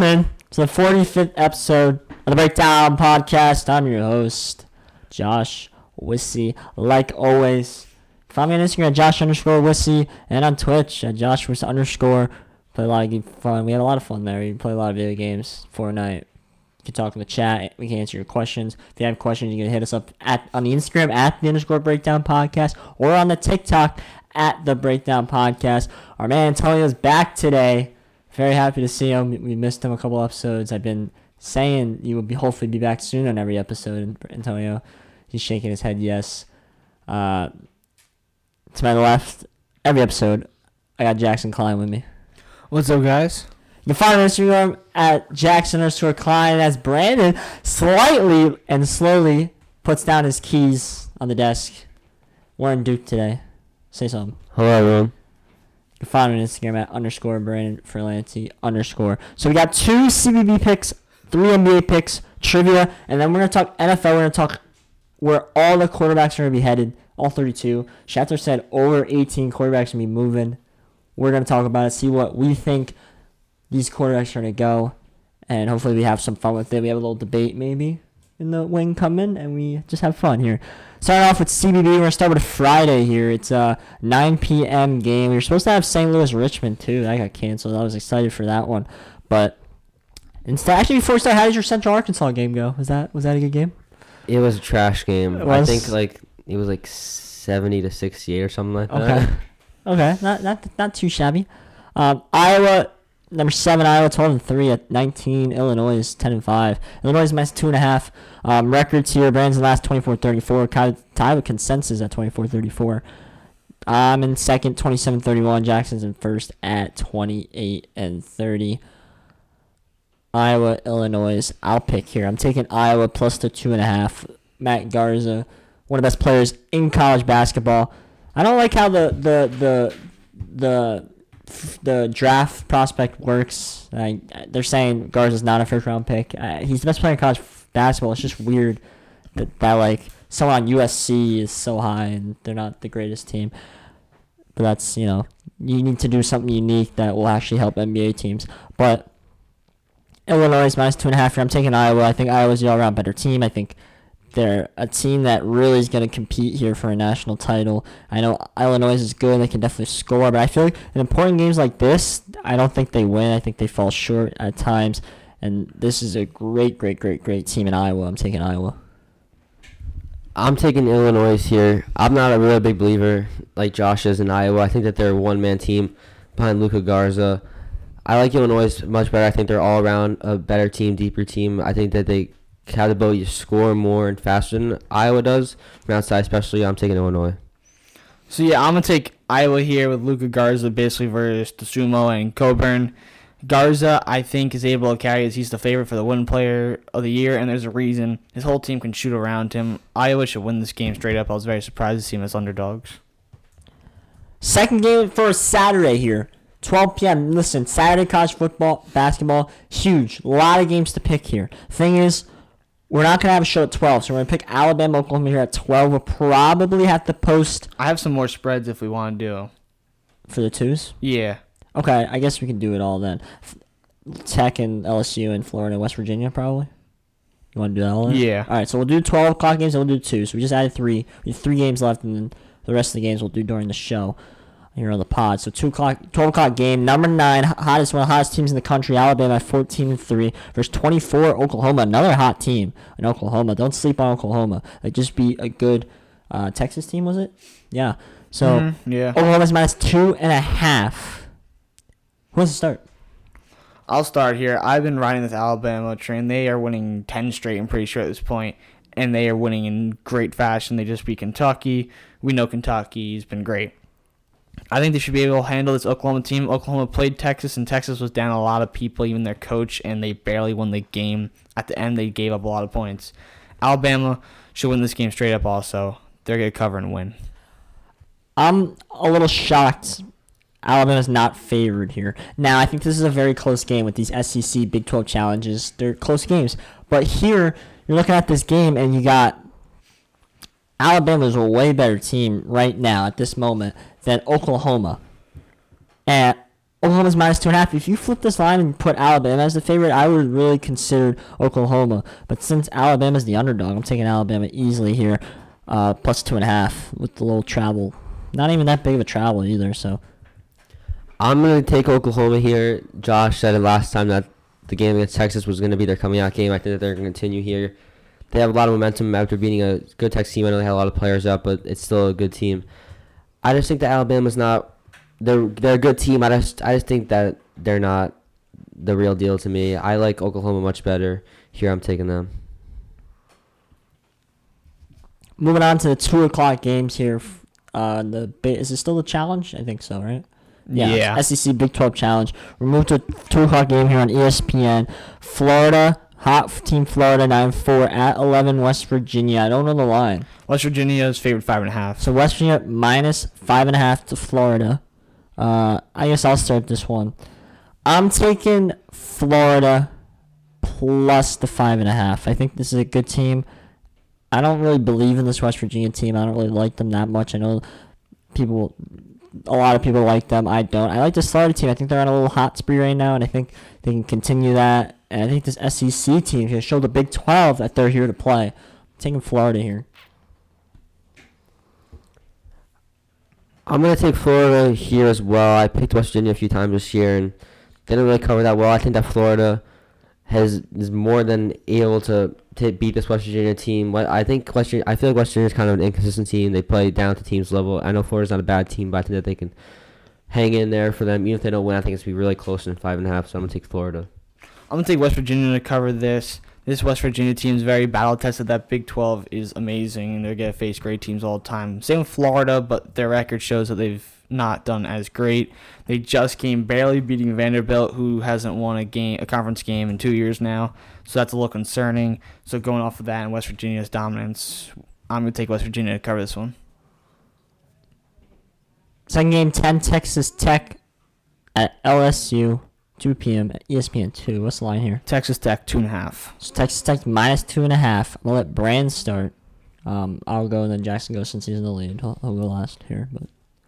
gentlemen, to the 45th episode of the Breakdown Podcast. I'm your host, Josh Wissy. Like always, find me on Instagram at Josh underscore Wissy and on Twitch at Josh underscore. Play a lot of fun. We had a lot of fun there. We play a lot of video games. Fortnite. You can talk in the chat. We can answer your questions. If you have questions, you can hit us up at on the Instagram at the underscore Breakdown Podcast or on the TikTok at the Breakdown Podcast. Our man Antonio's back today. Very happy to see him. We missed him a couple episodes. I've been saying you will be hopefully be back soon on every episode. Antonio, he's shaking his head yes. Uh, to my left, every episode, I got Jackson Klein with me. What's up, guys? You can find him on Instagram at Jackson underscore Klein as Brandon slightly and slowly puts down his keys on the desk. Wearing Duke today. Say something. Hello, everyone. You can find him on Instagram at underscore Brandon Ferlanti underscore. So we got two CBB picks, three NBA picks, trivia, and then we're gonna talk NFL. We're gonna talk where all the quarterbacks are gonna be headed, all 32. Schefter said over 18 quarterbacks gonna be moving. We're gonna talk about it, see what we think these quarterbacks are gonna go, and hopefully we have some fun with it. We have a little debate maybe in the wing coming, and we just have fun here. Starting off with CBB, we're gonna start with Friday here. It's a 9 p.m. game. We were supposed to have St. Louis Richmond too. That got canceled. I was excited for that one, but instead, actually, before we start, how did your Central Arkansas game go? Was that was that a good game? It was a trash game. I think like it was like seventy to sixty-eight or something like Okay, that. okay, not not not too shabby. Um, Iowa number seven, Iowa twelve and three at nineteen. Illinois is ten and five. Illinois is minus two and a half. Um, records here: Brandon's last 24-34. Kind of with consensus at 24-34. I'm in second, 27-31. Jackson's in first at 28 and 30. Iowa, Illinois. I'll pick here. I'm taking Iowa plus the two and a half. Matt Garza, one of the best players in college basketball. I don't like how the the the the the draft prospect works. They're saying Garza's not a first round pick. Uh, he's the best player in college basketball. It's just weird that, that like someone on USC is so high and they're not the greatest team. But that's you know you need to do something unique that will actually help NBA teams. But Illinois is minus two and a half here. I'm taking Iowa. I think Iowa's the all around better team. I think they're a team that really is going to compete here for a national title. I know Illinois is good; they can definitely score, but I feel like in important games like this, I don't think they win. I think they fall short at times. And this is a great, great, great, great team in Iowa. I'm taking Iowa. I'm taking Illinois here. I'm not a really big believer like Josh is in Iowa. I think that they're a one-man team behind Luka Garza. I like Illinois much better. I think they're all around a better team, deeper team. I think that they have the ability to score more and faster than Iowa does from outside, especially. I'm taking Illinois. So yeah, I'm gonna take Iowa here with Luka Garza basically versus Dosunmu and Cockburn. Garza, I think, is able to carry as he's the favorite for the win player of the year, and there's a reason. His whole team can shoot around him. Iowa should win this game straight up. I was very surprised to see him as underdogs. Second game for Saturday here. 12 p.m. Listen, Saturday college football, basketball, huge. A lot of games to pick here. Thing is, we're not going to have a show at 12, so we're going to pick Alabama, Oklahoma here at 12. We'll probably have to post I have some more spreads if we want to do. for the twos. Yeah. Okay, I guess we can do it all then. F- Tech and LSU and Florida, and West Virginia, probably. You want to do that all? then? Yeah. All right, so we'll do 12 o'clock games and we'll do two. So we just added three. We have three games left, and then the rest of the games we'll do during the show here on the pod. So two o'clock, 12 o'clock game. Number nine, hottest one of the hottest teams in the country, Alabama, at 14 and three versus 24 Oklahoma, another hot team in Oklahoma. Don't sleep on Oklahoma. Like just be a good uh, Texas team, was it? Yeah. So Mhm, yeah. Oklahoma's minus two and a half. Who wants to start? I'll start here. I've been riding this Alabama train. They are winning 10 straight, I'm pretty sure, at this point, And they are winning in great fashion. They just beat Kentucky. We know Kentucky's been great. I think they should be able to handle this Oklahoma team. Oklahoma played Texas, and Texas was down a lot of people, even their coach, and they barely won the game. At the end, they gave up a lot of points. Alabama should win this game straight up, also. They're going to cover and win. I'm a little shocked. Alabama's not favored here. Now, I think this is a very close game with these SEC Big 12 challenges. They're close games. But here, you're looking at this game, and you got Alabama's a way better team right now at this moment than Oklahoma. And Oklahoma's minus two and a half. If you flip this line and put Alabama as the favorite, I would really consider Oklahoma. But since Alabama's the underdog, I'm taking Alabama easily here, uh, plus two and a half with the little travel. Not even that big of a travel either. So I'm gonna take Oklahoma here. Josh said it last time that the game against Texas was gonna be their coming out game. I think that they're gonna continue here. They have a lot of momentum after beating a good Texas team. I know they had a lot of players up, but it's still a good team. I just think that Alabama's not. They're they're a good team. I just I just think that they're not the real deal to me. I like Oklahoma much better. Here I'm taking them. moving on to the two o'clock games here. Uh, the is it still the challenge? I think so, right? Yeah. yeah. SEC Big 12 Challenge. We're moved to a 2 o'clock game here on ESPN. Florida, hot team Florida, 9 4 at 11 West Virginia. I don't know the line. West Virginia is favored five and a half. So West Virginia minus 5.5 to Florida. Uh, I guess I'll start this one. I'm taking Florida plus the 5.5. I think this is a good team. I don't really believe in this West Virginia team. I don't really like them that much. I know people, a lot of people like them. I don't. I like this Florida team. I think they're on a little hot spree right now, and I think they can continue that. And I think this SEC team can show the Big 12 that they're here to play. I'm taking Florida here. I'm gonna take Florida here as well. I picked West Virginia a few times this year and didn't really cover that well. I think that Florida has is more than able to, to beat this West Virginia team. What I think West Virginia, I feel like West Virginia is kind of an inconsistent team. They play down to teams level. I know Florida's not a bad team, but I think that they can hang in there for them. Even if they don't win, I think it's gonna be really close in five and a half. So I'm gonna take Florida. I'm gonna take West Virginia to cover this. This West Virginia team is very battle tested. That Big 12 is amazing, and they're gonna face great teams all the time. Same with Florida, but their record shows that they've not done as great. They just came barely beating Vanderbilt, who hasn't won a game, a conference game in two years now. So that's a little concerning. So going off of that and West Virginia's dominance, I'm gonna take West Virginia to cover this one. Second game, 10 Texas Tech at LSU, 2 p.m. at ESPN 2. What's the line here? Texas Tech two and a half. So Texas Tech minus 2.5. I'm going to let Brand start. Um, I'll go and then Jackson goes since he's in the lead. I'll, I'll go last here. But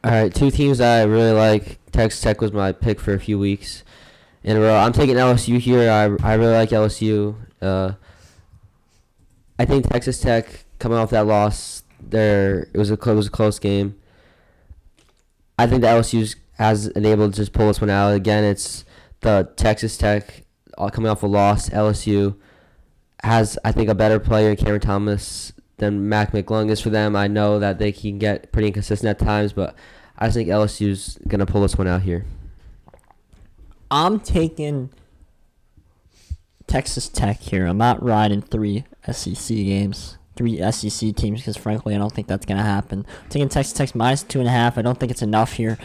All right, two teams I really like. Texas Tech was my pick for a few weeks in a row. I'm taking LSU here. I, I really like LSU. Uh, I think Texas Tech coming off that loss, there it was a it was a close game. I think the LSU has enabled to just pull this one out again. It's the Texas Tech uh, coming off a loss. LSU has I think a better player, Cameron Thomas, than Mac McClung is for them. I know that they can get pretty inconsistent at times, but I think LSU's gonna pull this one out here. I'm taking Texas Tech here. I'm not riding three SEC games, three SEC teams, because frankly, I don't think that's to happen. Taking Texas Tech minus 2.5. I don't think it's enough here.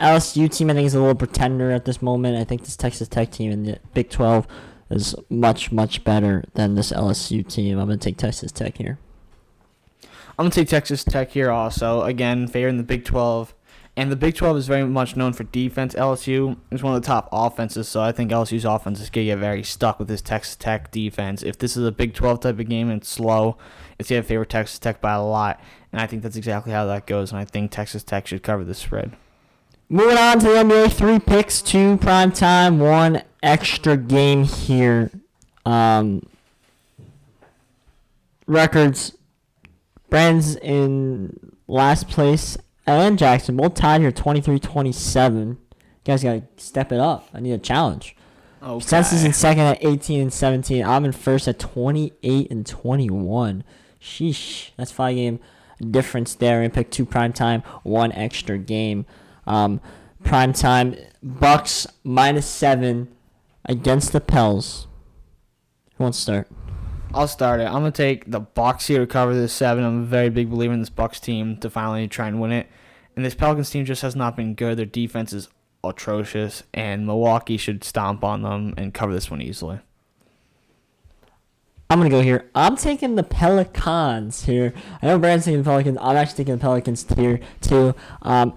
LSU team, I think, is a little pretender at this moment. I think this Texas Tech team in the Big 12 is much, much better than this LSU team. I'm going to take Texas Tech here. I'm gonna take Texas Tech here also. Again, favored in the Big 12, and the Big 12 is very much known for defense. LSU is one of the top offenses, so I think LSU's offense is gonna get very stuck with this Texas Tech defense. If this is a Big 12 type of game and it's slow, it's gonna favor Texas Tech by a lot, and I think that's exactly how that goes. And I think Texas Tech should cover the spread. Moving on to the NBA, three picks, two prime time, one extra game here. Um, records. Brand's in last place, and Jackson both tied here, 23-27. You guys gotta step it up. I need a challenge. Okay. Census in second at 18 and 17. I'm in first at 28 and 21. Sheesh, that's five game difference there. And pick two prime time, one extra game. Um, prime time Bucks minus seven against the Pels. Who wants to start? I'll start it. I'm gonna take the Bucks here to cover this seven. I'm a very big believer in this Bucks team to finally try and win it. And this Pelicans team just has not been good. Their defense is atrocious, and Milwaukee should stomp on them and cover this one easily. I'm gonna go here. I'm taking the Pelicans here. I know Brand's taking the Pelicans. I'm actually taking the Pelicans here too. Um,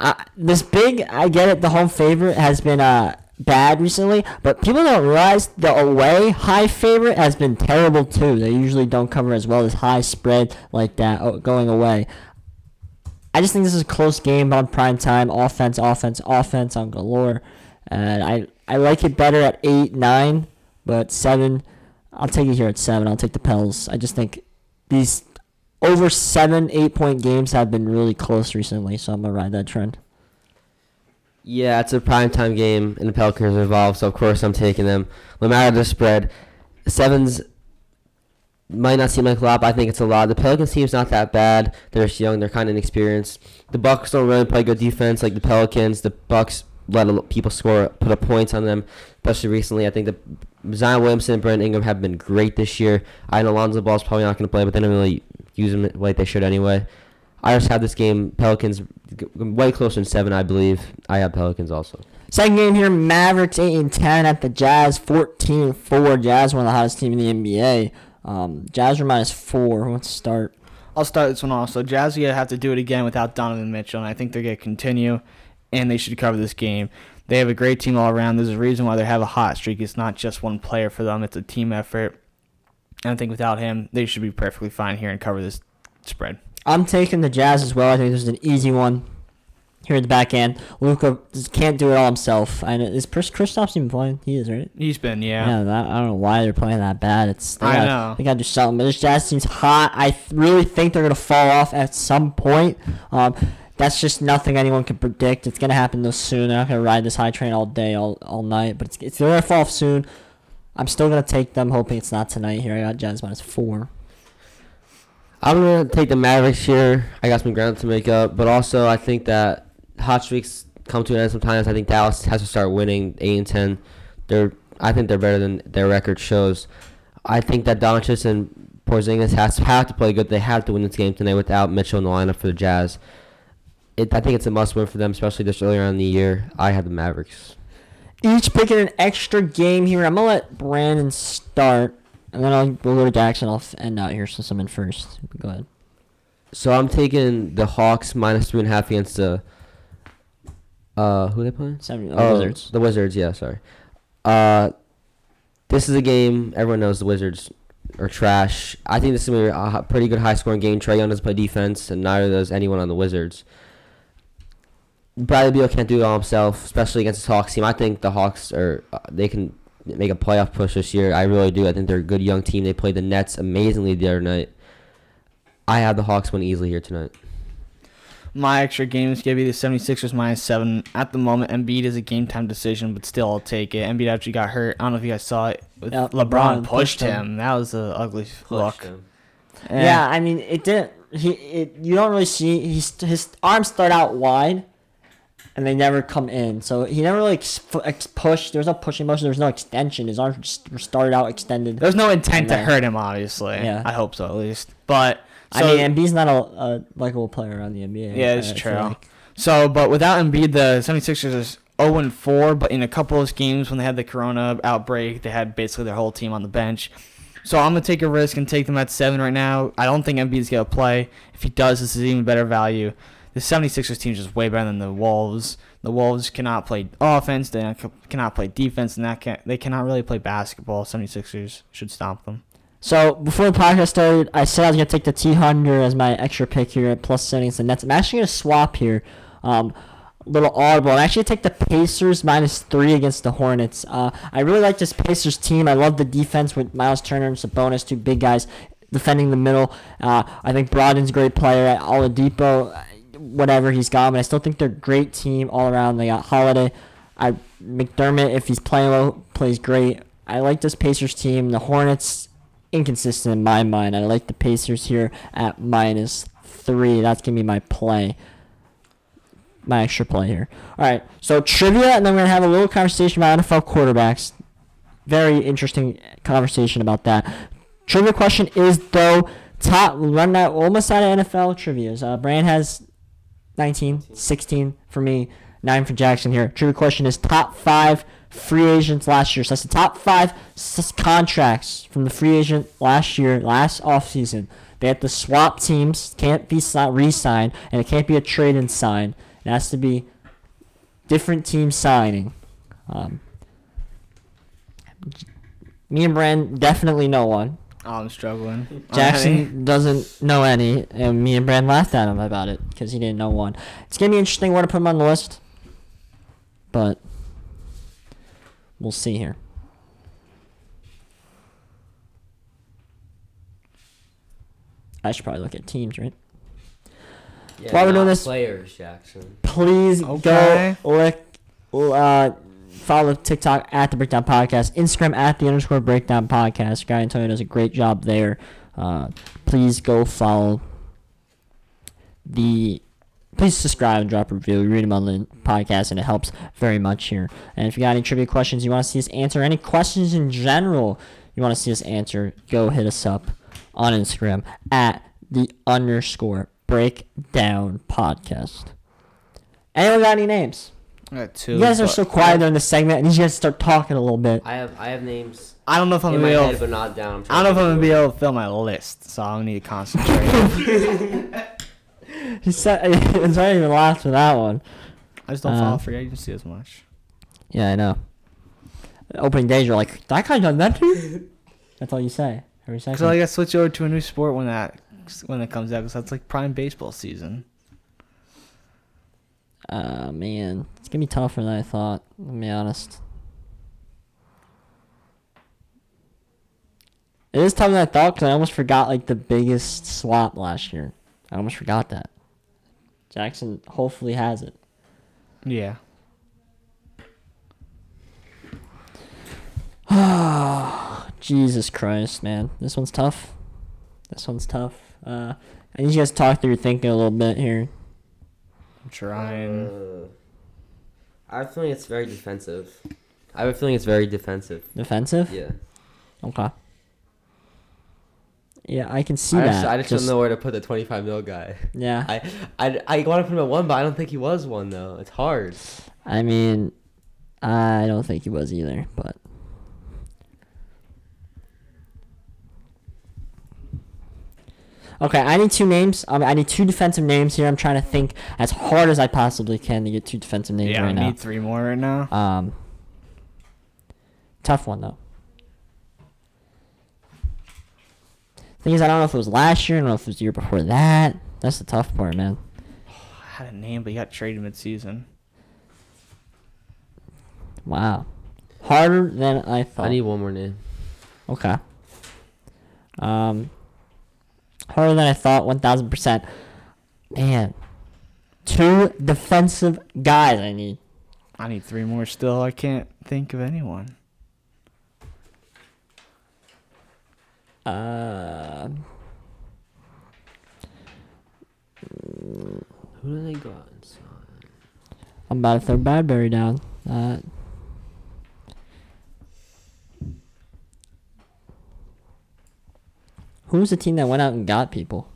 I, this big, I get it. The home favorite has been uh bad recently, but people don't realize the away high favorite has been terrible too. They usually don't cover as well as high spread like that oh, going away. I just think this is a close game on prime time. Offense, offense, offense on galore, and I I like it better at eight, nine, but seven. I'll take it here at seven. I'll take the Pels. I just think these over seven, eight point games have been really close recently, so I'm gonna ride that trend. Yeah, it's a primetime game, and the Pelicans are involved, so of course I'm taking them. No matter the spread, sevens might not seem like a lot, but I think it's a lot. The Pelicans team's not that bad. They're young. They're kind of inexperienced. The Bucks don't really play good defense like the Pelicans. The Bucks let a lo- people score, put up points on them, especially recently. I think the Zion Williamson and Brandon Ingram have been great this year. I know Alonzo Ball's probably not going to play, but they don't really use him like they should anyway. I just have this game Pelicans way closer than seven, I believe. I have Pelicans also. Second game here, Mavericks eight and ten at the Jazz, 14-4. Jazz one of the hottest team in the NBA. Um, Jazz are minus four. Who wants to start? I'll start this one off. So Jazz are gonna have to do it again without Donovan Mitchell, and I think they're gonna continue, and they should cover this game. They have a great team all around. There's a reason why they have a hot streak. It's not just one player for them; it's a team effort. And I think without him, they should be perfectly fine here and cover this spread. I'm taking the Jazz as well. I think this is an easy one. Here at the back end, Luka can't do it all himself. Know is Chris Kristaps even playing? He is, right? He's been yeah. Yeah, I don't know why they're playing that bad. It's they I gotta, know. they gotta do something. But this Jazz seems hot. I really think they're gonna fall off at some point. Um, that's just nothing anyone can predict. It's gonna happen this soon. They're not gonna ride this high train all day, all all night. But it's it's gonna fall off soon. I'm still gonna take them, hoping it's not tonight. Here I got Jazz minus four. I'm gonna take the Mavericks here. I got some ground to make up, but also I think that hot streaks come to an end sometimes. I think Dallas has to start winning eight and ten. They're I think they're better than their record shows. I think that Doncic and Porzingis has have to play good. They have to win this game tonight without Mitchell in the lineup for the Jazz. It, I think it's a must win for them, especially this earlier on in the year. I have the Mavericks. Each picking an extra game here. I'm gonna let Brandon start, and then I'll we'll go to Jackson. I'll end out here since I'm in first. Go ahead. So I'm taking the Hawks minus three and a half against the. Uh, who are they playing? Seven, oh, Wizards. The Wizards, yeah, sorry. Uh, this is a game everyone knows the Wizards are trash. I think this is gonna be a pretty good high scoring game. Trae Young doesn't play defense, and neither does anyone on the Wizards. Bradley Beal can't do it all himself, especially against the Hawks team. I think the Hawks are uh, they can make a playoff push this year. I really do. I think they're a good young team. They played the Nets amazingly the other night. I have the Hawks win easily here tonight. My extra game is gonna be the 76ers minus seven. At the moment, Embiid is a game time decision, but still, I'll take it. Embiid actually got hurt. I don't know if you guys saw it. With Yeah, LeBron, LeBron pushed pushed him. him. That was an ugly look. Eh. Yeah, I mean, it didn't. He, it, you don't really see he's, his arms start out wide, and they never come in. So he never really ex- ex- pushed. There was no pushing motion. There was no extension. His arms just started out extended. There's no intent to hurt him, obviously. Yeah. I hope so, at least. But I so- mean, Embiid's not a, a likable player around the NBA. Yeah, it's I true. like. So, but without Embiid, the 76ers is 0 and 4. But in a couple of games when they had the Corona outbreak, they had basically their whole team on the bench. So I'm gonna take a risk and take them at seven right now. I don't think Embiid's gonna play. If he does, this is even better value. The 76ers team is just way better than the Wolves. The Wolves cannot play offense. They cannot play defense, and that can they cannot really play basketball. 76ers should stop them. So before the podcast started, I said I was gonna take the Thunder as my extra pick here at plus settings the Nets. I'm actually gonna swap here. Um, a little audible. I'm actually take the Pacers minus three against the Hornets. Uh, I really like this Pacers team. I love the defense with Miles Turner and Sabonis, two big guys defending the middle. Uh, I think Brogdon's a great player. At Oladipo, whatever he's got, but I still think they're a great team all around. They got Holiday. I McDermott, if he's playing well, plays great. I like this Pacers team. The Hornets inconsistent in my mind. I like the Pacers here at minus three. That's gonna be my play. My extra play here. All right. So trivia, and then we're gonna have a little conversation about NFL quarterbacks. Very interesting conversation about that. Trivia question is though top run that almost out of NFL trivia's. Uh, Brand has 19, 16 for me, nine for Jackson here. Trivia question is top five free agents last year. So that's the top five contracts from the free agent last year, last offseason. They have to swap teams, can't be re-signed, and it can't be a trade and sign. It has to be different team signing. Um, me and Brand definitely know one. Oh, I'm struggling. Honey. Jackson doesn't know any, and me and Brand laughed at him about it because he didn't know one. It's gonna be interesting where to put him on the list, but we'll see here. I should probably look at teams, right? Yeah, While we're doing this- players, Jackson. Please Okay. go lick, uh, follow TikTok at the Breakdown Podcast, Instagram at the underscore Breakdown Podcast. Guy Antonio does a great job there. Uh, please go follow the. Please subscribe and drop a review. We read them on the podcast, and it helps very much here. And if you got any trivia questions you want to see us answer, any questions in general you want to see us answer, go hit us up on Instagram at the underscore breakdown podcast. Anyone got any names? I got two. You guys are so quiet during the segment, and you guys start talking a little bit. I have I have names I don't know if I'm in gonna my be head, able. but not down. I'm I don't know if to I'm gonna be able to fill my list, so I'm gonna need to concentrate. He said, it's not even laughed for that one. I just don't Uh, follow free agency as much. Yeah, I know. Opening days, you're like, that guy done that too? That's all you say every second. So I gotta switch over to a new sport when that when it comes out, because that's like prime baseball season. Uh, man, it's gonna be tougher than I thought. Let me be honest. It is tougher than I thought because I almost forgot like the biggest swap last year. I almost forgot that. Jackson hopefully has it. Yeah. Jesus Christ, man, this one's tough. This one's tough. Uh, I need you guys to talk through your thinking a little bit here. I'm trying. Uh, I have a feeling it's very defensive. I have a feeling it's very defensive. Defensive. Yeah. Okay. Yeah, I can see I that. just, I just, don't know where to put the 25 mil guy. Yeah. I I, I want to put him at one, but I don't think he was one though. It's hard. I mean, I don't think he was either, but. Okay, I need two names. Um, I need two defensive names here. I'm trying to think as hard as I possibly can to get two defensive names Yeah, I right now. need three more right now. Um, tough one though. Thing is, I don't know if it was last year. I don't know if it was the year before that. That's the tough part, man. I had a name, but he got traded mid-season. Wow, harder than I thought. I need one more name. Okay. Um, harder than I thought. One thousand percent. Man, two defensive guys. I need. I need three more still. I can't think of anyone. Uh, Who do they got inside? I'm about to throw Bradbury down. Uh, who's the team that went out and got people?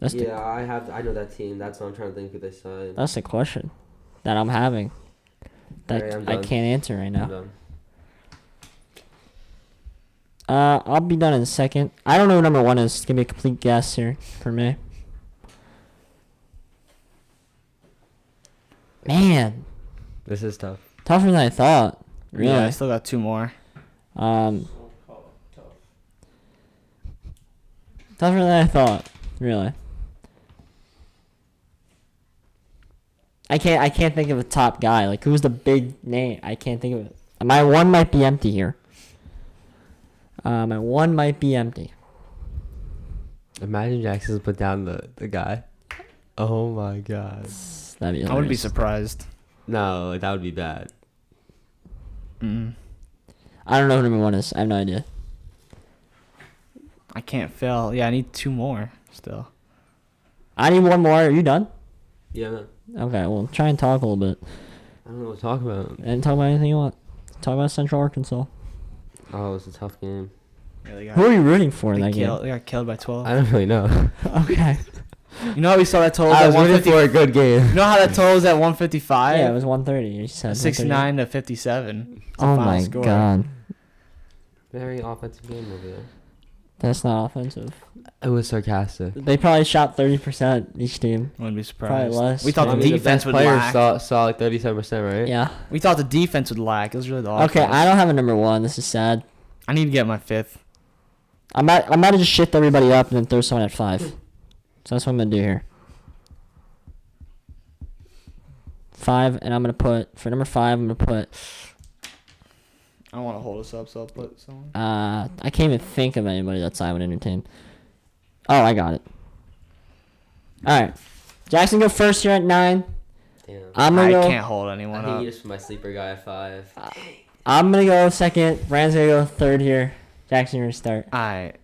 That's the yeah, I have. I know that team. That's what I'm trying to think who they signed. that's the question that I'm having. That Alright, I'm I can't answer right now. Uh, I'll be done in a second. I don't know who number one is. It's gonna be a complete guess here for me. Man, This is tough. tougher than I thought. Really. Yeah, I still got two more. Um, tougher than I thought. Really. I can't. I can't think of a top guy. Like who's the big name? I can't think of it. My one might be empty here. Uh, my one might be empty. Imagine Jackson put down the the guy. Oh my god. That'd be. I wouldn't be surprised. No, that would be bad. Mm. I don't know who number one is. I have no idea. I can't fail. Yeah, I need two more still. I need one more. Are you done? Yeah, man. Okay. Well, try and talk a little bit I don't know what to talk about. and talk about anything you want. Talk about Central Arkansas. Oh, it's a tough game. Yeah, they got, Who are you rooting for in they, that game? killed, they got killed by 12. I don't really know. Okay. You know how we saw that total was I at was rooting 150? for a good game. You know how that total was at 155? Yeah, it was 130. You said 130. 69 to 57. It's Oh my score. god. Very offensive game over there. That's not offensive. It was sarcastic. They probably shot 30% each team. Wouldn't be surprised. Probably less, We thought the defense best would players lack. saw, saw like 37%, right? Yeah. We thought the defense would lack. It was really the Okay. I don't have a number one. This is sad. I need to get my fifth. I might I might have just shift everybody up and then throw someone at five. So that's what I'm gonna do here. Five, and I'm gonna put for number five. I'm gonna put. I don't want to hold us up, so I'll put someone. Uh, I can't even think of anybody that's I would entertain. Oh, I got it. All right, Jackson, go first here at nine. Damn. I'm I gonna go. can't hold anyone think up. you just put my sleeper guy at five. I'm gonna go second. Brand's gonna go third here. Jackson, you're gonna start. I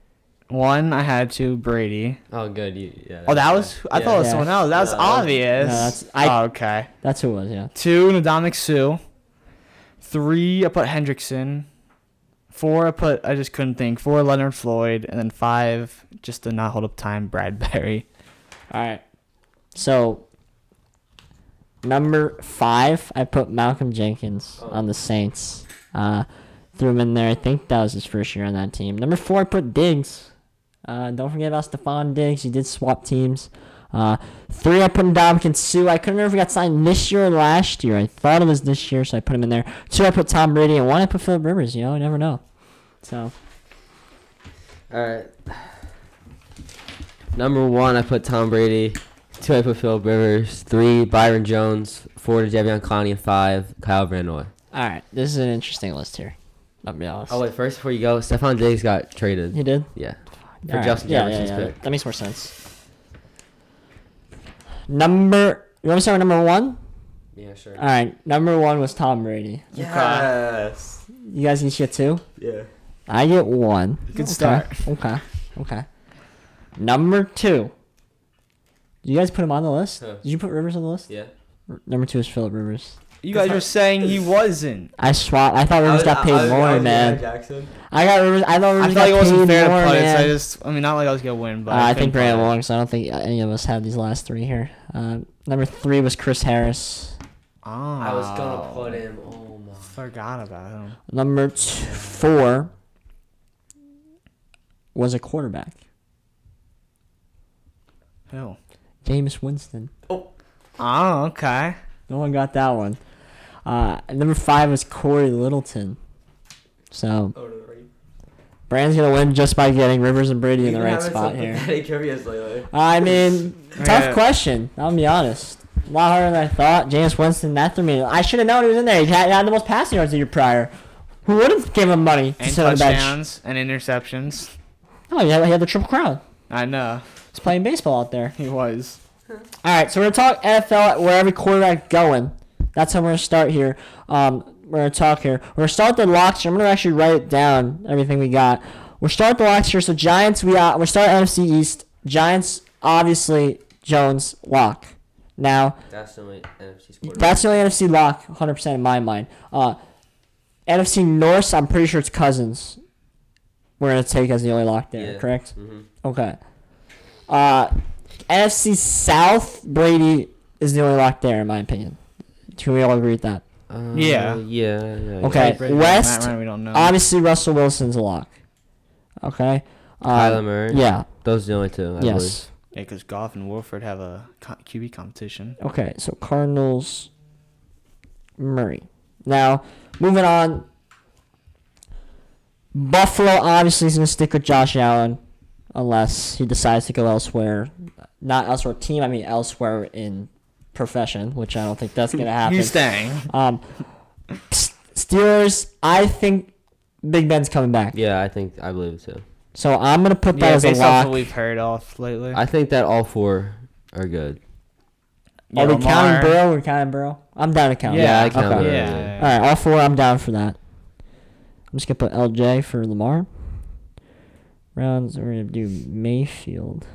one I had to Brady. Oh, good. You, yeah. Oh, that that's was fine. I thought it was Yeah. someone else. That was No, obvious. No, that's- I- oh, okay. That's who it was. Yeah. Two Ndamukong Suh. Three I put Hendrickson. Four I put I just couldn't think. Four Leonard Floyd, and then five just to not hold up time Bradbury. All right. So number five, I put Malcolm Jenkins Oh. on the Saints. Uh, threw him in there. I think that was his first year on that team. Number four, I put Diggs. Uh, don't forget about Stefon Diggs. He did swap teams. Uh, three, I put Ndamukong Suh. I couldn't remember if he got signed this year or last year. I thought it was this year, so I put him in there. Two, I put Tom Brady, and one, I put Philip Rivers. You know, I never know. So All right. Number one, I put Tom Brady. Two, I put Philip Rivers. Three, Byron Jones. Four, Jadeveon Clowney. And five, Kyle Van Noy. all right, this is an interesting list here. I'll be honest. Oh wait, first before you go, Stefon Diggs got traded. he did. Yeah. For right. Justin Yeah, Jefferson's yeah, yeah. pick. That makes more sense. Number, you want to start with number one? Yeah, sure. All right, number one was Tom Brady. Yes. You guys each shit too. Yeah. I get one. Good Okay, start. Okay. Okay. Number two. You guys put him on the list? Huh. Did you put Rivers on the list? Yeah. R- Number two is Philip Rivers. You guys are saying he wasn't. I swap. I thought Rivers got paid more, man. Jackson. I got Rivers. I thought I Rivers felt like got it wasn't paid fair to more, put it, so I man. just I mean not like I was gonna win, but Uh, I couldn't think Brandon put it. won, so I don't think any of us have these last three here. Uh, number three was Chris Harris. Oh, I was gonna put him. Oh my. Forgot about him. Number t- four was a quarterback, Who? Jameis Winston. Oh, okay. No one got that one. Uh, number five was Cory Littleton. So Oh. Brand's gonna win just by getting Rivers and Brady in the right spot here. I mean, tough Yeah. question. I'll be honest. A lot harder than I thought. Jameis Winston, that threw me. I should have known he was in there. He had, had the most passing yards the year prior. Who would have given him money to And sit on the bench? touchdowns and interceptions. Oh, he had, he had the triple crown. I know He's playing baseball out there. he was. All right, so we're gonna talk NFL where every quarterback going. That's how we're gonna start here. Um, we're gonna talk here. We're gonna start the locks. here. I'm gonna actually write it down everything we got. We're start the locks here. So Giants, we uh, we start NFC East. Giants, obviously Jones lock. Now That's the only NFC that's the only NFC lock, 100 percent in my mind. Uh, NFC North, I'm pretty sure it's Cousins. We're gonna take as the only lock there, Yeah. correct? Mm-hmm. Okay. Uh, NFC South, Brady is the only lock there, in my opinion. Can we all agree with that? Uh, Yeah. Yeah. yeah Okay. Like Brady, West, Ryan, we don't know. Obviously, Russell Wilson's a lock. Okay. Uh, Kyler Murray. Yeah. Those are the only two. I yes. yeah, because Goff and Wolford have a QB competition. Okay. So Cardinals, Murray. Now, moving on. Buffalo obviously is going to stick with Josh Allen unless he decides to go elsewhere. Not elsewhere team, I mean elsewhere in profession, which I don't think that's going to happen. He's staying. Um, Steelers, I think Big Ben's coming back. Yeah, I think I believe it too. So I'm going to put that Yeah, as a based off lock. what we've heard off lately. I think that all four are good. Yeah, Are we Lamar. counting Burrow? We're counting Burrow? I'm down to count. Yeah, I okay. count Burrow, Yeah. yeah. All right, all four. I'm down for that. I'm just gonna put LJ for Lamar. Rounds. We're gonna do Mayfield.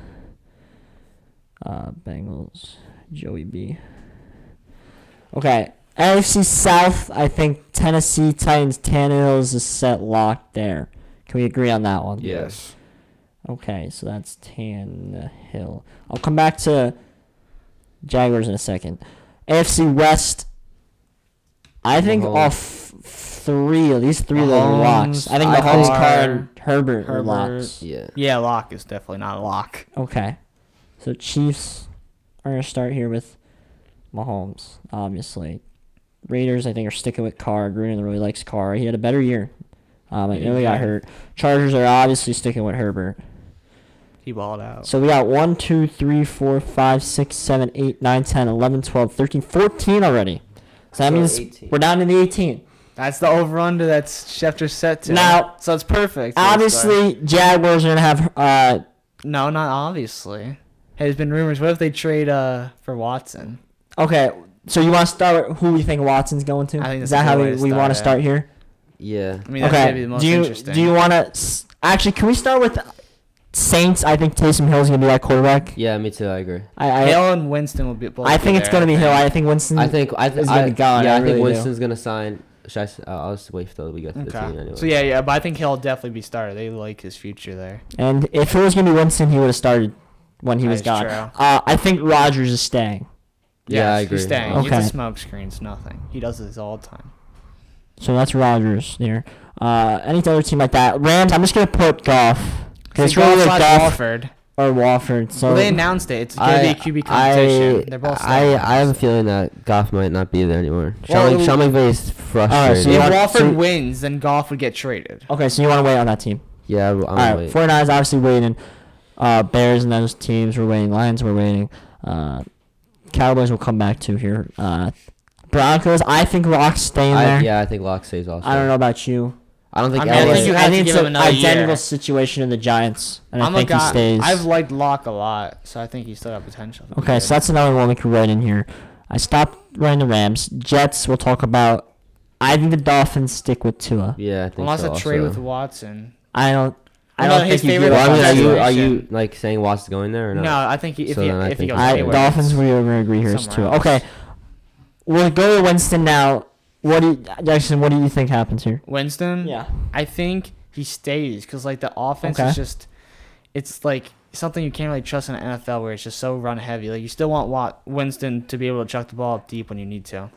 Uh, Bengals. Joey B. Okay, AFC South. I think Tennessee Titans. Tannehill is a set lock there. Can we agree on that one? Yes. Okay, so that's Tannehill. I'll come back to Jaguars in a second. AFC West. I think all f- three of these three of those are locks. I think I Mahomes, think- Carr, and Herbert, are Herbert. locks. Yeah. Yeah, lock is definitely not a lock. Okay, so Chiefs are gonna start here with Mahomes, obviously. Raiders, I think, are sticking with Carr. Gruden really likes Carr. He had a better year. Um, Yeah, and we got hurt. Chargers are obviously sticking with Herbert. He balled out. So we got 1, 2, 3, 4, 5, 6, 7, 8, 9, 10, 11, 12, 13, 14 already. So that So means 18. we're down to the 18. That's the over under that's Schefter set to. Now- so it's perfect. Obviously, Jaguars are going to have. Uh, no, not obviously. Hey, there's been rumors. What if they trade uh for Watson? okay, so you want to start with who we think Watson's going to? I think Is that's that how we, we want to start here? Yeah. I mean, that's be Okay. the most Do you interesting. do you want to actually? Can we start with Saints? I think Taysom Hill's gonna be that quarterback. Yeah, me too. I agree. I I, Hill and Winston will be. Both I be think it's there, gonna be Hill. I think Winston. I think I think is gonna I, be gone, yeah, I I, think really do. Winston's gonna sign. Should I, s- uh, I'll just wait till we get to the team Okay. anyway. So yeah, yeah, but I think he'll definitely be started. They like his future there. And if it was gonna be Winston, he would have started when he That was gone. true. Uh, I think Rodgers is staying. Yeah, I agree. He's staying. Okay. He's a smoke screens, nothing. He does this all the time. So that's Rodgers there. Uh, any other team like that? Rams. I'm just gonna put Goff. 'Cause it's See, really Goff like slash Goff Wolford. or Wolford. So well, they announced it. It's gonna be a QB competition. They're both. I, staying. I have a feeling that Goff might not be there anymore. Well, Sean, it- Sean McVay is frustrated. so if want- Wolford so- wins, then Goff would get traded. okay. So you want to wait on that team? yeah, I'm All right. wait. 49ers obviously waiting. Uh, Bears and those teams were waiting. Lions were waiting. Uh, Cowboys will come back to here. Uh, Broncos. I think Lock's staying I, there. yeah, I think Lock stays also. I don't know about you. I don't think I mean, I think you have to give him an another identical year. situation in the Giants, and I'm I think a guy, he stays. I've liked Lock a lot, so I think he's still got potential. okay, good. so that's another one we could write in here. I stopped writing the Rams. Jets. We'll talk about. I think the Dolphins stick with Tua. Yeah, I think unless so a trade also. with Watson. I don't. I don't his think you favorite Well, I mean, are you are you like saying Watt's going there or No, not? I think if So he then I if he goes All right, anywhere, Dolphins. We're gonna agree here is somewhere Tua. else. Okay, we'll go to Winston now. What do you, Jackson? What do you think happens here? Winston. Yeah. I think he stays because like the offense Okay. is just, it's like something you can't really trust in the NFL where it's just so run heavy. Like you still want Watt Winston to be able to chuck the ball up deep when you need to.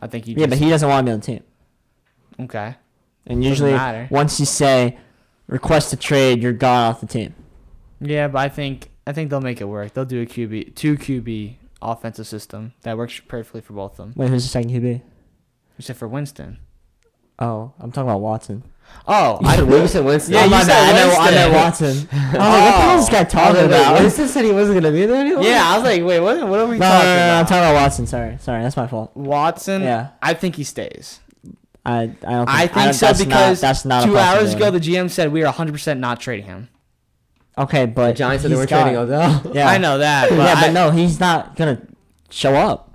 I think he. Just. Yeah, but he doesn't want to be on the team. okay. And usually, once you say request a trade, you're gone off the team. Yeah, but I think I think they'll make it work. They'll do a QB two QB offensive system that works perfectly for both of them, Wait, who's the second QB? except for Winston. Oh, I'm talking about Watson. Oh, I I said Winston. Yeah, oh, you my said. I know, I know Winston. Watson. oh, what the hell is this guy oh. talking about? Winston said he wasn't gonna be there anymore. yeah, I was like, wait, what? What are we No, no, talking no, no, I'm talking about Watson. Sorry, sorry, that's my fault. Watson. Yeah. I think he stays. I, I don't. Think, I think don't- so that's because not, that's not two hours ago the GM said we are 100 percent not trading him. Okay, but The Giants said they he's were trading gone. Odell. Yeah, I know that. But yeah, I- but no, he's not gonna show up.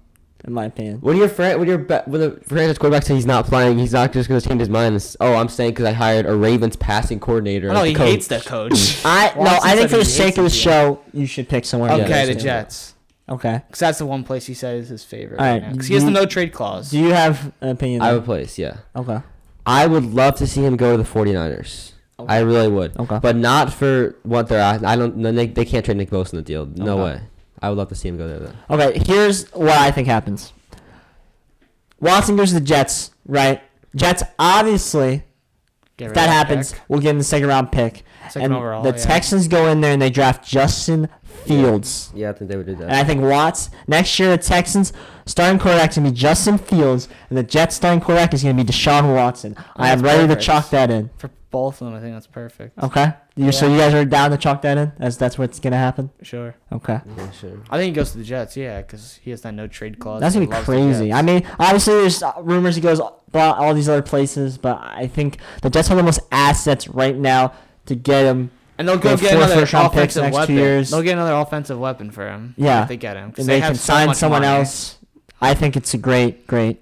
In my opinion. When your friend, when your ba- when the franchise quarterback says he's not playing, he's not just gonna change his mind. And, s- oh, I'm saying because I hired a Ravens passing coordinator. No, as he coach. hates the coach. I no, Watson I think said for he the sake of the the show, you should pick someone. Yeah, okay, the true. Jets. Okay. Because that's the one place he said is his favorite. All Right, right, Because he has the no trade clause. Do you have an opinion? I there? would place, yeah. Okay. I would love to see him go to the 49ers. Okay. I really would. Okay. But not for what they're at. I don't. No, they, they can't trade Nick Bosa in the deal. No Okay. way. I would love to see him go there. Though. Okay, here's what I think happens. Watson goes to the Jets, right? Jets obviously, Get if rid that happens, pick. we'll get in the second round pick. Second and overall. the yeah. Texans go in there and they draft Justin Fields. Yeah, I think they would do that. And I think Watts next year the Texans starting quarterback is gonna be Justin Fields and the Jets starting quarterback is gonna be Deshaun Watson. I am ready perfect. to chalk that in. For both of them, I think that's perfect. Okay. You, So you guys are down to chalk that in? As that's what's gonna happen. Sure. Okay. yeah, sure. I think he goes to the Jets, yeah, because he has that no trade clause. That's gonna be crazy. I mean, obviously there's uh, rumors he goes about all these other places, but I think the Jets have the most assets right now to get him. and they'll go get another first-round offensive next weapon. years. They'll get another offensive weapon for him. Yeah. if they get him. 'cause And they, have can so sign someone money. else. I think it's a great, great.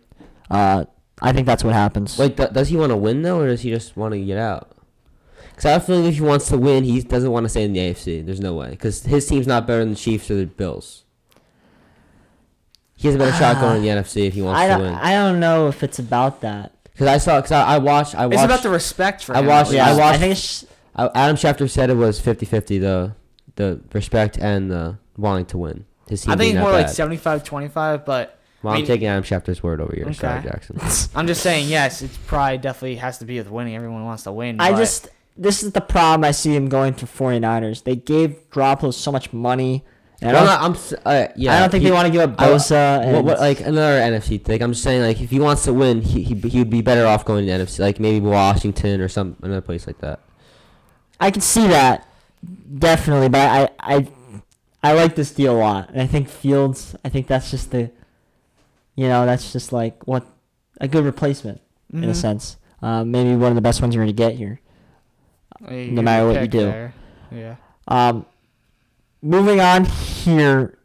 Uh, I think that's what happens. Wait, th- does he want to win though, or does he just want to get out? Because I feel like if he wants to win, he doesn't want to stay in the AFC. There's no way. Because his team's not better than the Chiefs or the Bills. He has a better shot going in the NFC if he wants I to don't, win. I don't know if it's about that. Because I saw, because I, I watched, I watched. It's about the respect for I him. watched- Yeah, I watched- I think it's. I, Adam Schefter said it was 50-50, the the respect and the wanting to win. His team I think being it's that more like bad. 75-25, but Well, I I'm mean- taking Adam Schefter's word over here. Sorry, Okay. Jackson. I'm just saying, yes, it's probably definitely has to be with winning. Everyone wants to win. I but just. This is the problem I see him going to 49ers. They gave Garoppolo so much money, And Well, I, don't, I'm s- uh, yeah. I don't think he- they want to give up I- Bosa. and, What, what, like another NFC thing. I'm just saying, like, if he wants to win, he he he would be better off going to NFC, like maybe Washington or some another place like that. I can see that definitely, but I I I like this deal a lot, and I think Fields. I think that's just the, you know, that's just like what a good replacement in a Mhm. sense. Uh, maybe one of the best ones you're gonna get here. Yeah, no matter what you do. there. Yeah. Um, moving on here,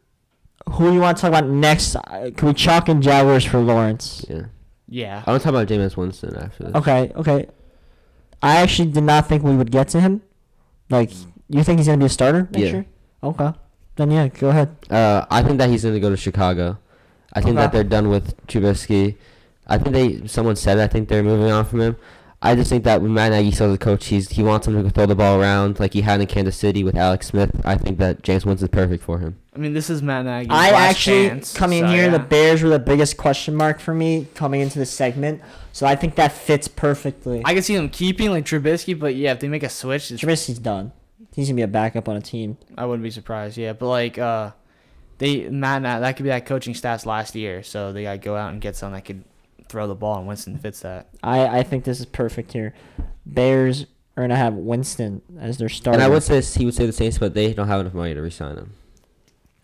who do you want to talk about next? Uh, Can we chalk in Jaguars for Lawrence? Yeah. Yeah. I want to talk about Jameis Winston after this. Okay, okay. I actually did not think we would get to him. Like, you think he's gonna be a starter next Yeah. year? Okay. Then yeah, go ahead. Uh, I think that he's going to go to Chicago. I think that they're done with Trubisky. I think they someone said I think they're moving on from him. I just think that when Matt Nagy still the coach, he's he wants him to throw the ball around like he had in Kansas City with Alex Smith. I think that Jameis Winston's perfect for him. I mean, this is Matt Nagy's I actually chance, coming in so, here, the. Bears were the biggest question mark for me coming into the segment. So I think that fits perfectly. I can see them keeping like Trubisky, but yeah, if they make a switch, it's, Trubisky's done. He's gonna be a backup on a team. I wouldn't be surprised. Yeah, but like uh, they Matt Nagy- that could be that coaching staff's last year, so they gotta go out and get someone that could throw the ball, and Winston fits that. I, I think this is perfect here. Bears are gonna have Winston as their starter. And I would say he would say the Saints, but they don't have enough money to resign him.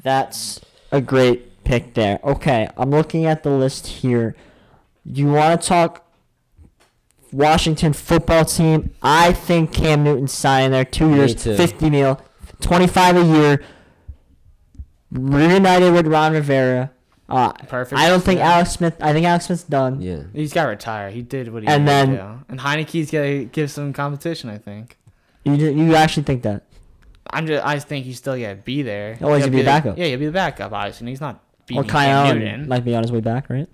That's a great pick there. Okay, I'm looking at the list here. You want to talk Washington football team? I think Cam Newton signing there two Me years, too. 50 mil, 25 a year. Reunited with Ron Rivera. Uh, Perfect. I don't think Yeah. Alex Smith. I think Alex Smith's done. Yeah. He's got to retire. He did what he did. And then- to do. and Heineke's gotta give some competition. I think. You you actually think that? I'm just. I think he's still gotta be there. Oh, he's gonna be a the- backup. Yeah, he'll be the backup. Obviously, and he's not beating Or Kyle Allen might be on his way back, right?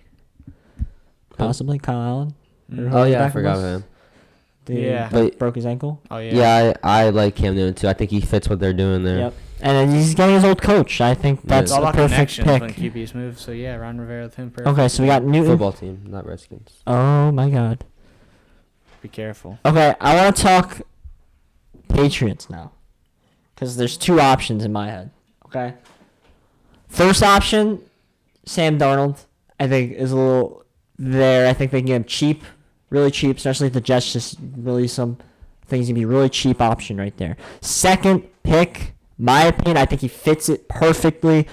Possibly Kyle Allen. Mhm. Oh yeah, I forgot was? him. The- Yeah. But- broke his ankle. Oh yeah. Yeah, I, I like Cam Newton too. I think he fits what they're doing there. Yep. And he's getting his old coach. I think that's It's all a about perfect connections when pick. QBs move. So yeah, Ron Rivera with him. Perfect. Okay, so we got Newton. Football team, not Redskins. Oh my god. Be careful. Okay, I want to talk Patriots now. Because there's two options in my head. Okay. First option, Sam Darnold. I think is a little there. I think they can get him cheap, really cheap, especially if the Jets just release him. I think he's gonna be a really cheap option right there. Second pick, my opinion, I think he fits it perfectly.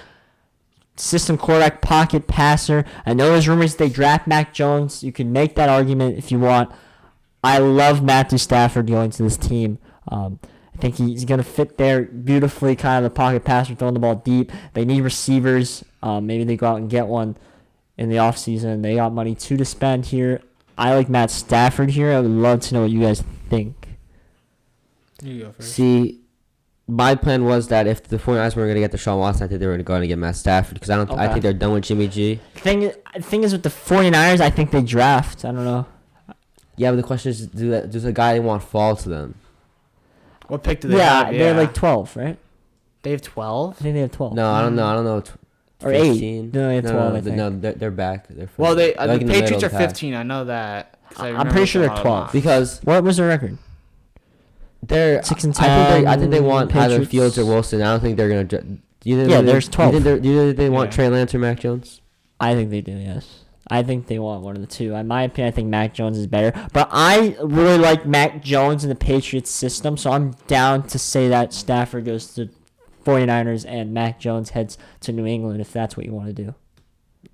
System quarterback, pocket passer. I know there's rumors they draft Mac Jones. You can make that argument if you want. I love Matthew Stafford going to this team. Um, I think he's going to fit there beautifully, kind of the pocket passer, throwing the ball deep. They need receivers. Um, maybe they go out and get one in the offseason. They got money too to spend here. I like Matt Stafford here. I would love to know what you guys think. You go first. See, my plan was that if the 49ers were going to get Deshaun Watson, I think they were going to go and get Matt Stafford because I don't. I think they're done with Jimmy G. Thing, thing is with the 49ers, I think they draft. I don't know. Yeah, but the question is, do that, does a guy want fall to them? What pick do they yeah, have? they're like 12, right? they have 12. I twelve. think they have 12. No, I don't know. I don't know. Tw- Or eight. No, they have 12, I no, think. no, they're, they're back. They're Well, they uh, like the in middle Patriots are of the pack. fifteen. I know that. I I'm pretty sure they're a lot of 12. because What was their record? They're Six and I think they, I think they 10 want either Fields or Wilson. I don't think they're gonna. Do you think Yeah, they- there's 12. you think, they're- do you think they want Yeah. Trey Lance or Mac Jones? I think they do, yes. I think they want one of the two. In my opinion, I think Mac Jones is better. But I really like Mac Jones in the Patriots system, so I'm down to say that Stafford goes to 49ers and Mac Jones heads to New England if that's what you want to do.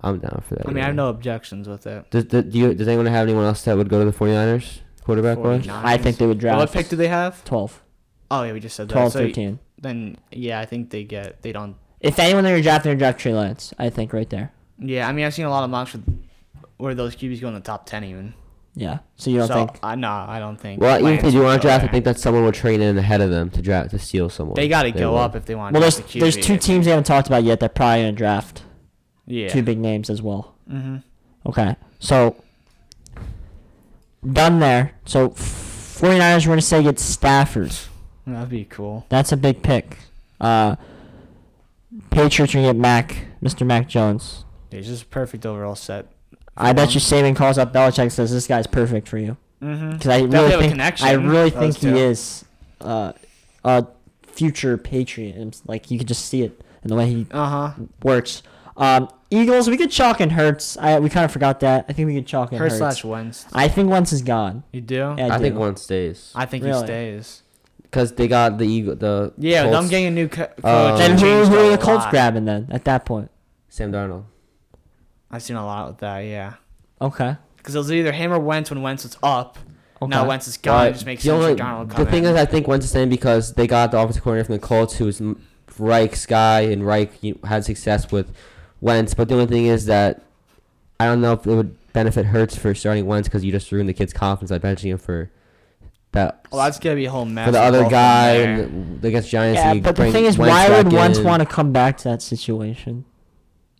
I'm down for that. I mean, I have no objections with it. Does, does, do you, does anyone have anyone else that would go to the 49ers quarterback wise? 49ers. I think they would draft. What pick do they have? 12. Oh yeah, we just said that. 12, So 13. then yeah, I think they get they don't. If anyone they're drafting, they're draft Trey Lance, I think, right there. Yeah, I mean I've seen a lot of mocks with where those QBs go in the top ten even. Yeah. So you don't so think. I no, I don't think. Well, even if they Lance do would want to go draft, I there. think that someone will train in ahead of them to draft to steal someone. they got to go will. up if they want. Well, to there's, draft the there's QB, two teams they haven't talked about yet that probably going to draft. Yeah. Two big names as well. Mm-hmm. Okay. So done there. So 49ers we're going to say get Stafford. That'd be cool. That's a big pick. Uh Patriots are going to get Mac, Mr. Mac Jones. It's just a perfect overall set. I bet you Saban calls up Belichick and says this guy's perfect for you. Mm-hmm. Because I really think I really think he two. is uh, a future Patriot. Like you could just see it. in the way he Uh huh. works. Um, Eagles, we could chalk and Hurts. I we kind of forgot that. I think we could chalk and Her Hurts. slash Wentz. I think Wentz is gone. You do? Yeah, I think do. one stays I think Really? he stays. because they got the eagle. The Yeah, Colts, them getting a new co- coach. Uh, Then changed who, who a are the Colts lot. grabbing then at that point? Sam Darnold. I've seen a lot with that. Yeah. Okay. Because it was either him or Wentz when Wentz was up. Okay. Now Wentz is gone. It just makes the sense only- for Darnold to The thing in. is, I think Wentz is staying because they got the offensive coordinator from the Colts, who's Reich's guy, and Reich you had success with Wentz. But the only thing is that I don't know if it would benefit Hurts for starting Wentz because you just ruined the kid's confidence by benching him for that. well, that's gonna be a whole mess. for the other both of them guy and the, against Giants. Yeah, but the thing is, Wentz why would back Wentz in. want to come back to that situation?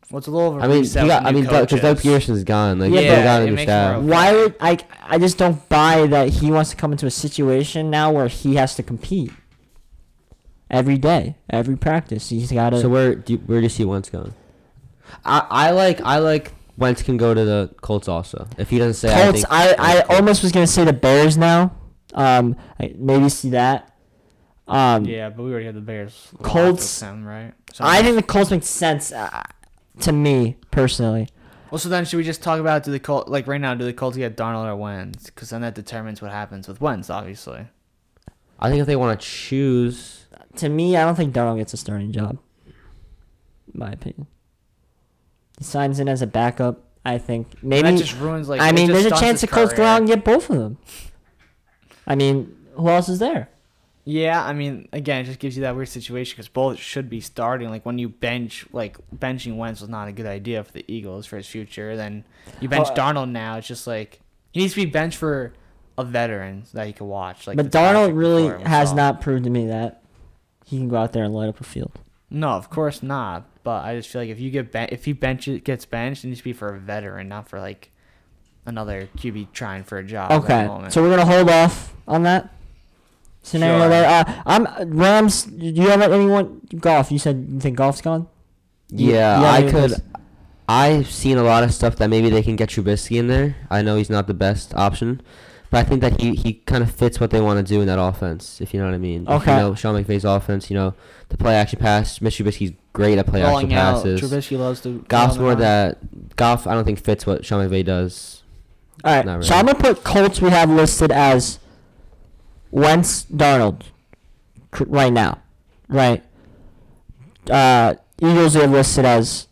Well, it's a little of a I mean, he got, I mean, because Doug coaches. Peterson's gone. Like, Yeah, yeah, but- got a it staff. more Why would I? I just don't buy that he wants to come into a situation now where he has to compete every day, every practice. He's got to. So where do you, where do you see Wentz going? I, I like I like Wentz can go to the Colts also if he doesn't say. I Colts. think, I, I, Colts. almost was gonna say the Bears now. Um, I maybe see that. Um, Yeah, but we already had the Bears. locked Colts- with them, right? So I think the Colts make sense uh, to me personally. Well, so then should we just talk about do the Colts like right now? Do the Colts get Darnold or Wentz? Because then that determines what happens with Wentz, obviously. I think if they want to choose, To me, I don't think Darnold gets a starting job. In my opinion, he signs in as a backup. I think maybe. that just ruins like. I mean, there's a chance Colts go out and get both of them. I mean, who else is there? Yeah, I mean, again, it just gives you that weird situation because both should be starting. Like when you bench, like benching Wentz was not a good idea for the Eagles for his future. Then you bench Oh, uh, Darnold now. It's just like he needs to be benched for a veteran that he can watch. Like but Darnold really before him we has not proved to me that he can go out there and light up a field. No, of course not. But I just feel like if you get ben- if he bench gets benched, it needs to be for a veteran, not for like another QB trying for a job. at that Okay, moment. so we're gonna hold off on that scenario Sure. there. Uh, I'm Rams. Do you have anyone Goff? You said you think Goff's gone. You- yeah, you have I could. list? I've seen a lot of stuff that maybe they can get Trubisky in there. I know he's not the best option, but I think that he, he kind of fits what they want to do in that offense. If you know what I mean. If Okay. you know Sean McVay's offense, you know the play action pass. Mitch Trubisky's great at play action rolling out. passes. Trubisky loves to. Goff's run more around. that Goff. I don't think fits what Sean McVay does. All right, Not so. I'm gonna put Colts. We have listed as Wentz, Darnold, right now, right? Uh, Eagles we have listed as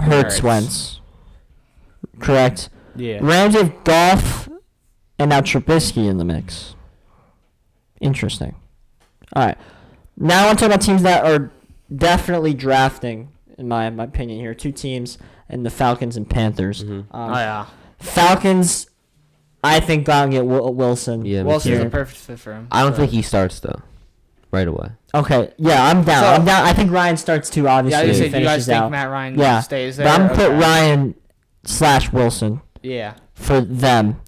Hurts, Hurts. Wentz, correct? Yeah. Rams have Goff and now Trubisky in the mix. Interesting. All right. Now I want to talk about teams that are definitely drafting, in my, my opinion here. Two teams, and the Falcons and Panthers. Mhm. Um, oh yeah. Falcons, I think go out and get Wil- Wilson. Yeah, Wilson's too. a perfect fit for him. I don't so- think he starts though, right away. Okay, yeah, I'm down. So- I'm down. I think Ryan starts too. Yeah, Obviously, I was say, you guys think out. Matt Ryan Yeah, stays there? but I'm gonna put Ryan slash Wilson Yeah. for them.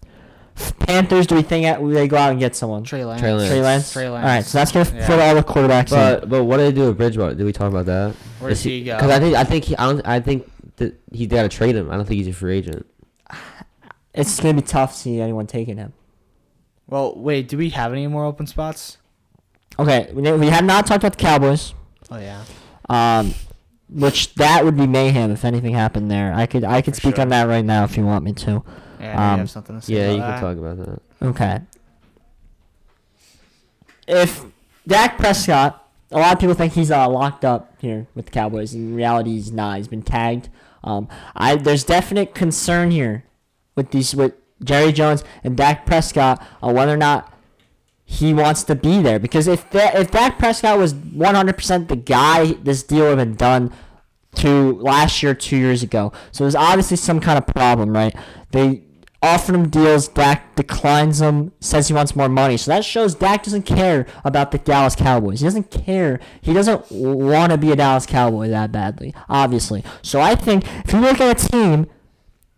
Panthers, do we think that they go out and get someone? Trey Lance. Trey Lance. Trey Lance. Trey Lance. All right, so that's gonna Yeah. fit all the quarterbacks. in. But but what do they do with Bridgewater? Did we talk about that? Where does he go? Because I think I think he I don't I think that he got to trade him. I don't think he's a free agent. It's gonna be tough to see anyone taking him. Well, wait. Do we have any more open spots? Okay, we, we have not talked about the Cowboys, Oh yeah. um, which that would be mayhem if anything happened there. I could I could For speak sure. on that right now if you want me to. Yeah. I Um, have something to say. Yeah, about you can talk about that. Okay. If Dak Prescott, a lot of people think he's uh, locked up here with the Cowboys. In reality, he's not. He's been tagged. Um, I there's definite concern here with these with Jerry Jones and Dak Prescott on whether or not he wants to be there. Because if that, if Dak Prescott was 100% the guy, this deal would have been done to last year, two years ago. So there's obviously some kind of problem, right? They offered him deals, Dak declines them, says he wants more money. So that shows Dak doesn't care about the Dallas Cowboys. He doesn't care. He doesn't want to be a Dallas Cowboy that badly, obviously. So I think if you look at a team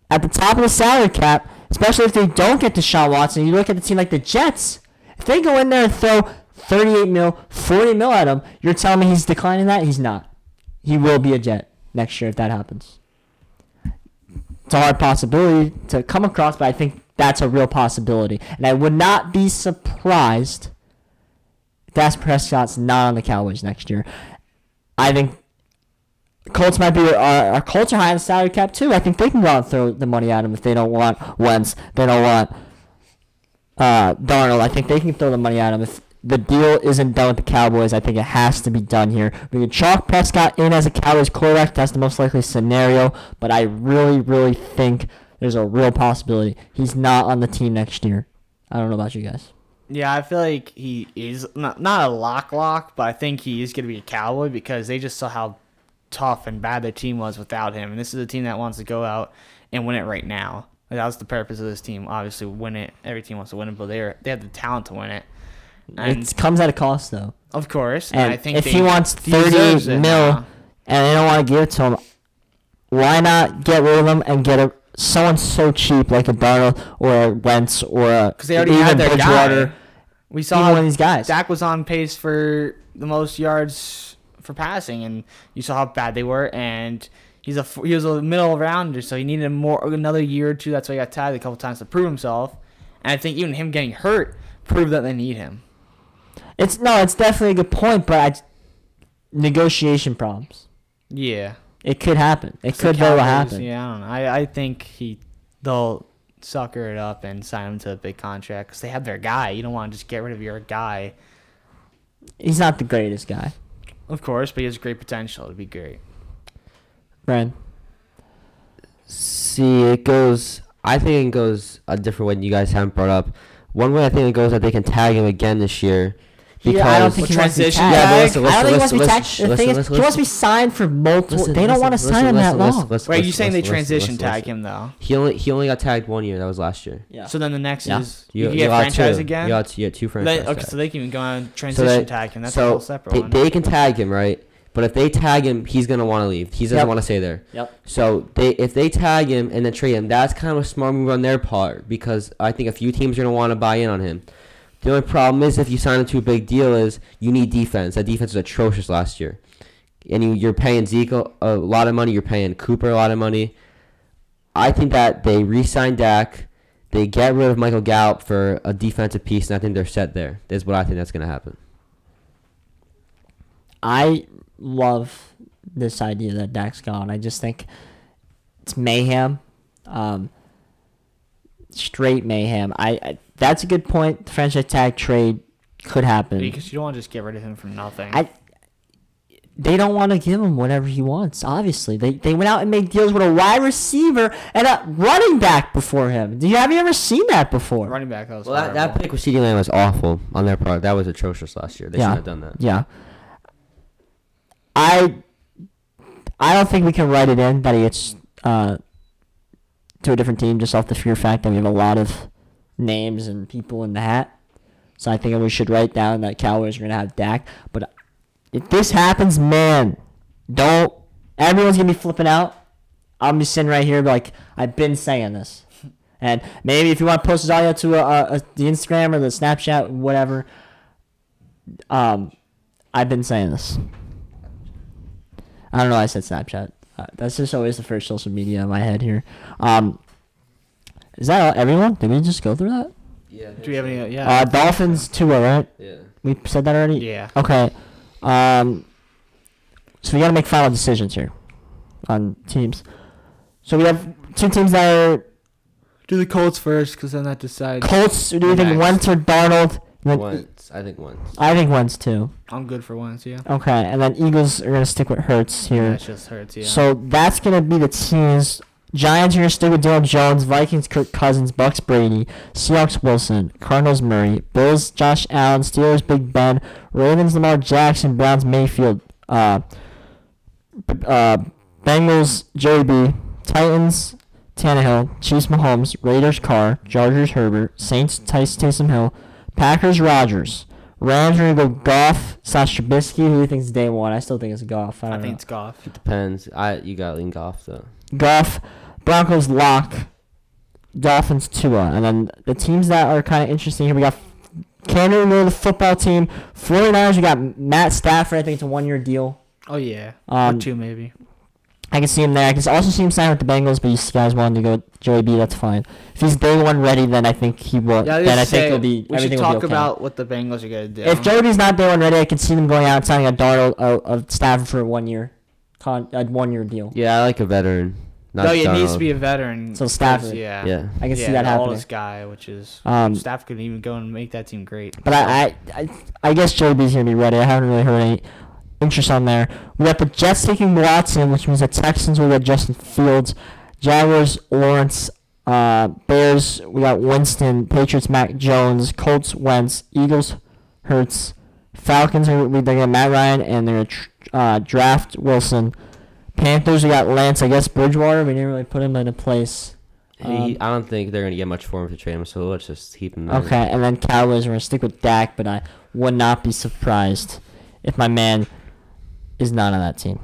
at the top of the salary cap, especially if they don't get Deshaun Watson, you look at a team like the Jets. If they go in there and throw 38 mil, 40 mil at him, you're telling me he's declining that? He's not. He will be a Jet next year if that happens. It's a hard possibility to come across, but I think that's a real possibility. And I would not be surprised if Dak Prescott's not on the Cowboys next year. I think Colts might be uh, our Colts are high on the salary cap too. I think they can go out and throw the money at him if they don't want Wentz. They don't want uh, Darnold. I think they can throw the money at him if the deal isn't done with the Cowboys. I think it has to be done here. We can chalk Prescott in as a Cowboys quarterback. That's the most likely scenario. But I really, really think there's a real possibility he's not on the team next year. I don't know about you guys. Yeah, I feel like he is not not a lock lock, but I think he is going to be a Cowboy because they just saw how tough and bad their team was without him, and this is a team that wants to go out and win it right now. Like, that was the purpose of this team. Obviously, win it. Every team wants to win it, but they are they have the talent to win it. And it comes at a cost though. of course, And I think if he wants 30 mil now. and they don't want to give it to him, why not get rid of him and get a someone so cheap like a Darnold or a Wentz or a because they already even had their Bridgewater, guy. We saw one of these guys. Dak was on pace for the most yards for passing, and you saw how bad they were. And he's a he was a middle rounder, so he needed more another year or two. That's why he got tagged a couple times to prove himself. And I think even him getting hurt proved that they need him. It's no, it's definitely a good point, but I, negotiation problems. Yeah, It could happen. It It's could the very well Cowboys, happen. Yeah, I don't know. I, I think he they'll sucker it up and sign him to a big contract because they have their guy. You don't want to just get rid of your guy, He's not the greatest guy, of course, but he has great potential to be great. Ren. See, it goes. I think it goes a different way than you guys haven't brought up. One way I think it goes that they can tag him again this year. Because Yeah, I don't think he wants to be tagged. tag? I listen, don't think he wants to be tagged. The listen, thing is, listen, he wants to be signed for multiple. Listen, they don't listen, want to listen, sign him that listen, long. listen, Wait, you listen, saying they transition listen, tag him though? He only he only got tagged one year. That was last year. Yeah. So then the next Yeah. is you, can get franchise two. again. You got, you got two franchise. They- okay, tags. so they can even go on and transition they- tag him. That's so a whole separate they, one. they can tag him, right? But if they tag him, he's gonna want to leave. He doesn't Yep. want to stay there. Yep. So they if they tag him and then trade him, that's kind of a smart move on their part because I think a few teams are gonna want to buy in on him. The only problem is if you sign him to a big deal is you need defense. That defense was atrocious last year, and you, you're paying Zeke a, a lot of money. You're paying Cooper a lot of money. I think that they re-sign Dak, they get rid of Michael Gallup for a defensive piece, and I think they're set there. That's what I think that's gonna happen. I love this idea that Dak's gone. I just think it's mayhem, um, straight mayhem. I, I that's a good point. The franchise tag trade could happen. because you don't want to just get rid of him for nothing. I they don't want to give him whatever he wants. Obviously, they they went out and made deals with a wide receiver and a running back before him. Do you have you ever seen that before? Running back, that was Well, that, that pick with CeeDee Lamb was awful on their part. That was atrocious last year. They Yeah. shouldn't have done that. Yeah. I I don't think we can write it in that he gets uh, to a different team just off the sheer fact that we have a lot of names and people in the hat. So I think we should write down that Cowboys are gonna have Dak. But if this happens, man, don't everyone's gonna be flipping out. I'm just sitting right here like I've been saying this. And maybe if you want to post this audio to a, a, a, the Instagram or the Snapchat, whatever, um, I've been saying this. I don't know. why I said Snapchat. Uh, that's just always the first social media in my head here. Um, is that all, everyone? Did we just go through that? Yeah. Do we have any? Yeah. Uh, Dolphins Tua, right? Yeah. We said that already. yeah. Okay. Um, so we got to make final decisions here on teams. So we have two teams that are Do the Colts first, because then that decides. Colts. Do you think Next. Wentz or Darnold? And then- Wentz. I think Wentz. I think Wentz too. I'm good for once. Yeah. Okay, and then Eagles are gonna stick with Hurts here. That just hurts. Yeah. So that's gonna be the teams. Giants are gonna stick with Daniel Jones. Vikings Kirk Cousins. Bucks Brady. Seahawks Wilson. Cardinals Murray. Bills Josh Allen. Steelers Big Ben. Ravens Lamar Jackson. Browns Mayfield. Uh, uh, Bengals Joey B. Titans Tannehill. Chiefs Mahomes. Raiders Carr. Chargers Herbert. Saints Tyson Taysom Hill. Packers Rodgers. Rams are gonna go Goff slash Trubisky. Who do you think is day one? I still think it's Goff. I, I don't think know. it's Goff. It depends. I you got lean Goff though. Goff, Broncos lock, Dolphins Tua, and then the teams that are kind of interesting here we got Canada Miller, the football team, 49ers. We got Matt Stafford. I think it's a one-year deal. Oh yeah. Um, or two maybe. I I can see him there. I can also see him sign with the Bengals, but you guys wanted to go with Joey B. That's fine. If he's day one ready, then I think he will. Yeah, then I just think say he'll be. we should talk be okay. about what the Bengals are gonna do. If Joey B's not day one ready, I can see them going out and signing a Darnold uh, of Stafford for a one year, con a one year deal. Yeah, I like a veteran. Not no, it needs to be a veteran. So Stafford. Yeah. Yeah. I can see Yeah, that the happening. oldest guy, which is Um, Staff could even go and make that team great. But I, I, I, I guess Joey B's gonna be ready. I haven't really heard any interest on there. We got the Jets taking Watson, which means the Texans will get Justin Fields, Jaguars Lawrence, uh, Bears we got Winston, Patriots Mac Jones, Colts Wentz, Eagles Hurts, Falcons are they got Matt Ryan and they're uh, draft Wilson. Panthers we got Lance. I guess Bridgewater. We didn't really put him in a place. He, Um, I don't think they're gonna get much for him to trade him, so let's just keep him. there. Okay, and then Cowboys are gonna stick with Dak, but I would not be surprised if my man is not on that team.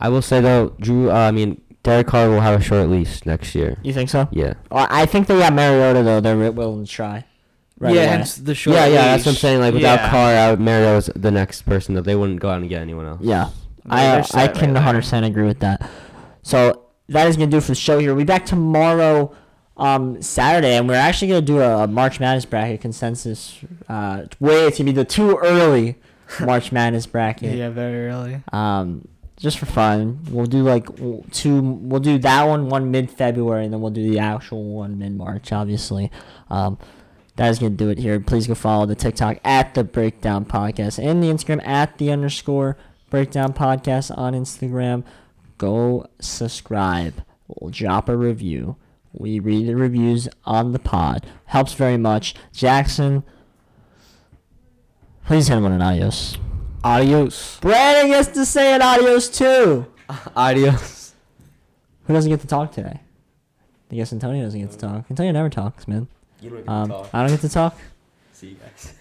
I will say though, Drew. Uh, I mean, Derek Carr will have a short lease next year. You think so? Yeah. Well, I think they got Mariota though. They're willing to try. Right yeah, away. hence the short. yeah, yeah. That's what I'm saying. Like without Yeah. Carr, I would Mario's the next person that they wouldn't go out and get anyone else. Yeah, They're- I they're set I can there. 100 percent agree with that. So that is gonna do it for the show here. We'll be back tomorrow, um, Saturday, and we're actually gonna do a, a March Madness bracket consensus. Uh, wait, it's gonna be the too early March Madness bracket. Yeah, very early. Um, just for fun, we'll do like two. We'll do that one one mid February, and then we'll do the actual one mid March. Obviously, um, that is gonna do it here. Please go follow the TikTok at the Breakdown Podcast and the Instagram at the underscore Breakdown Podcast on Instagram. Go subscribe. We'll drop a review. We read the reviews on the pod. Helps very much. Jackson, please hit him with an adios. Adios. Brandon gets to say an adios too. Adios. Who doesn't get to talk today? I guess Antonio doesn't get to talk. Antonio never talks, man. You don't Um, I don't get to talk. See you guys.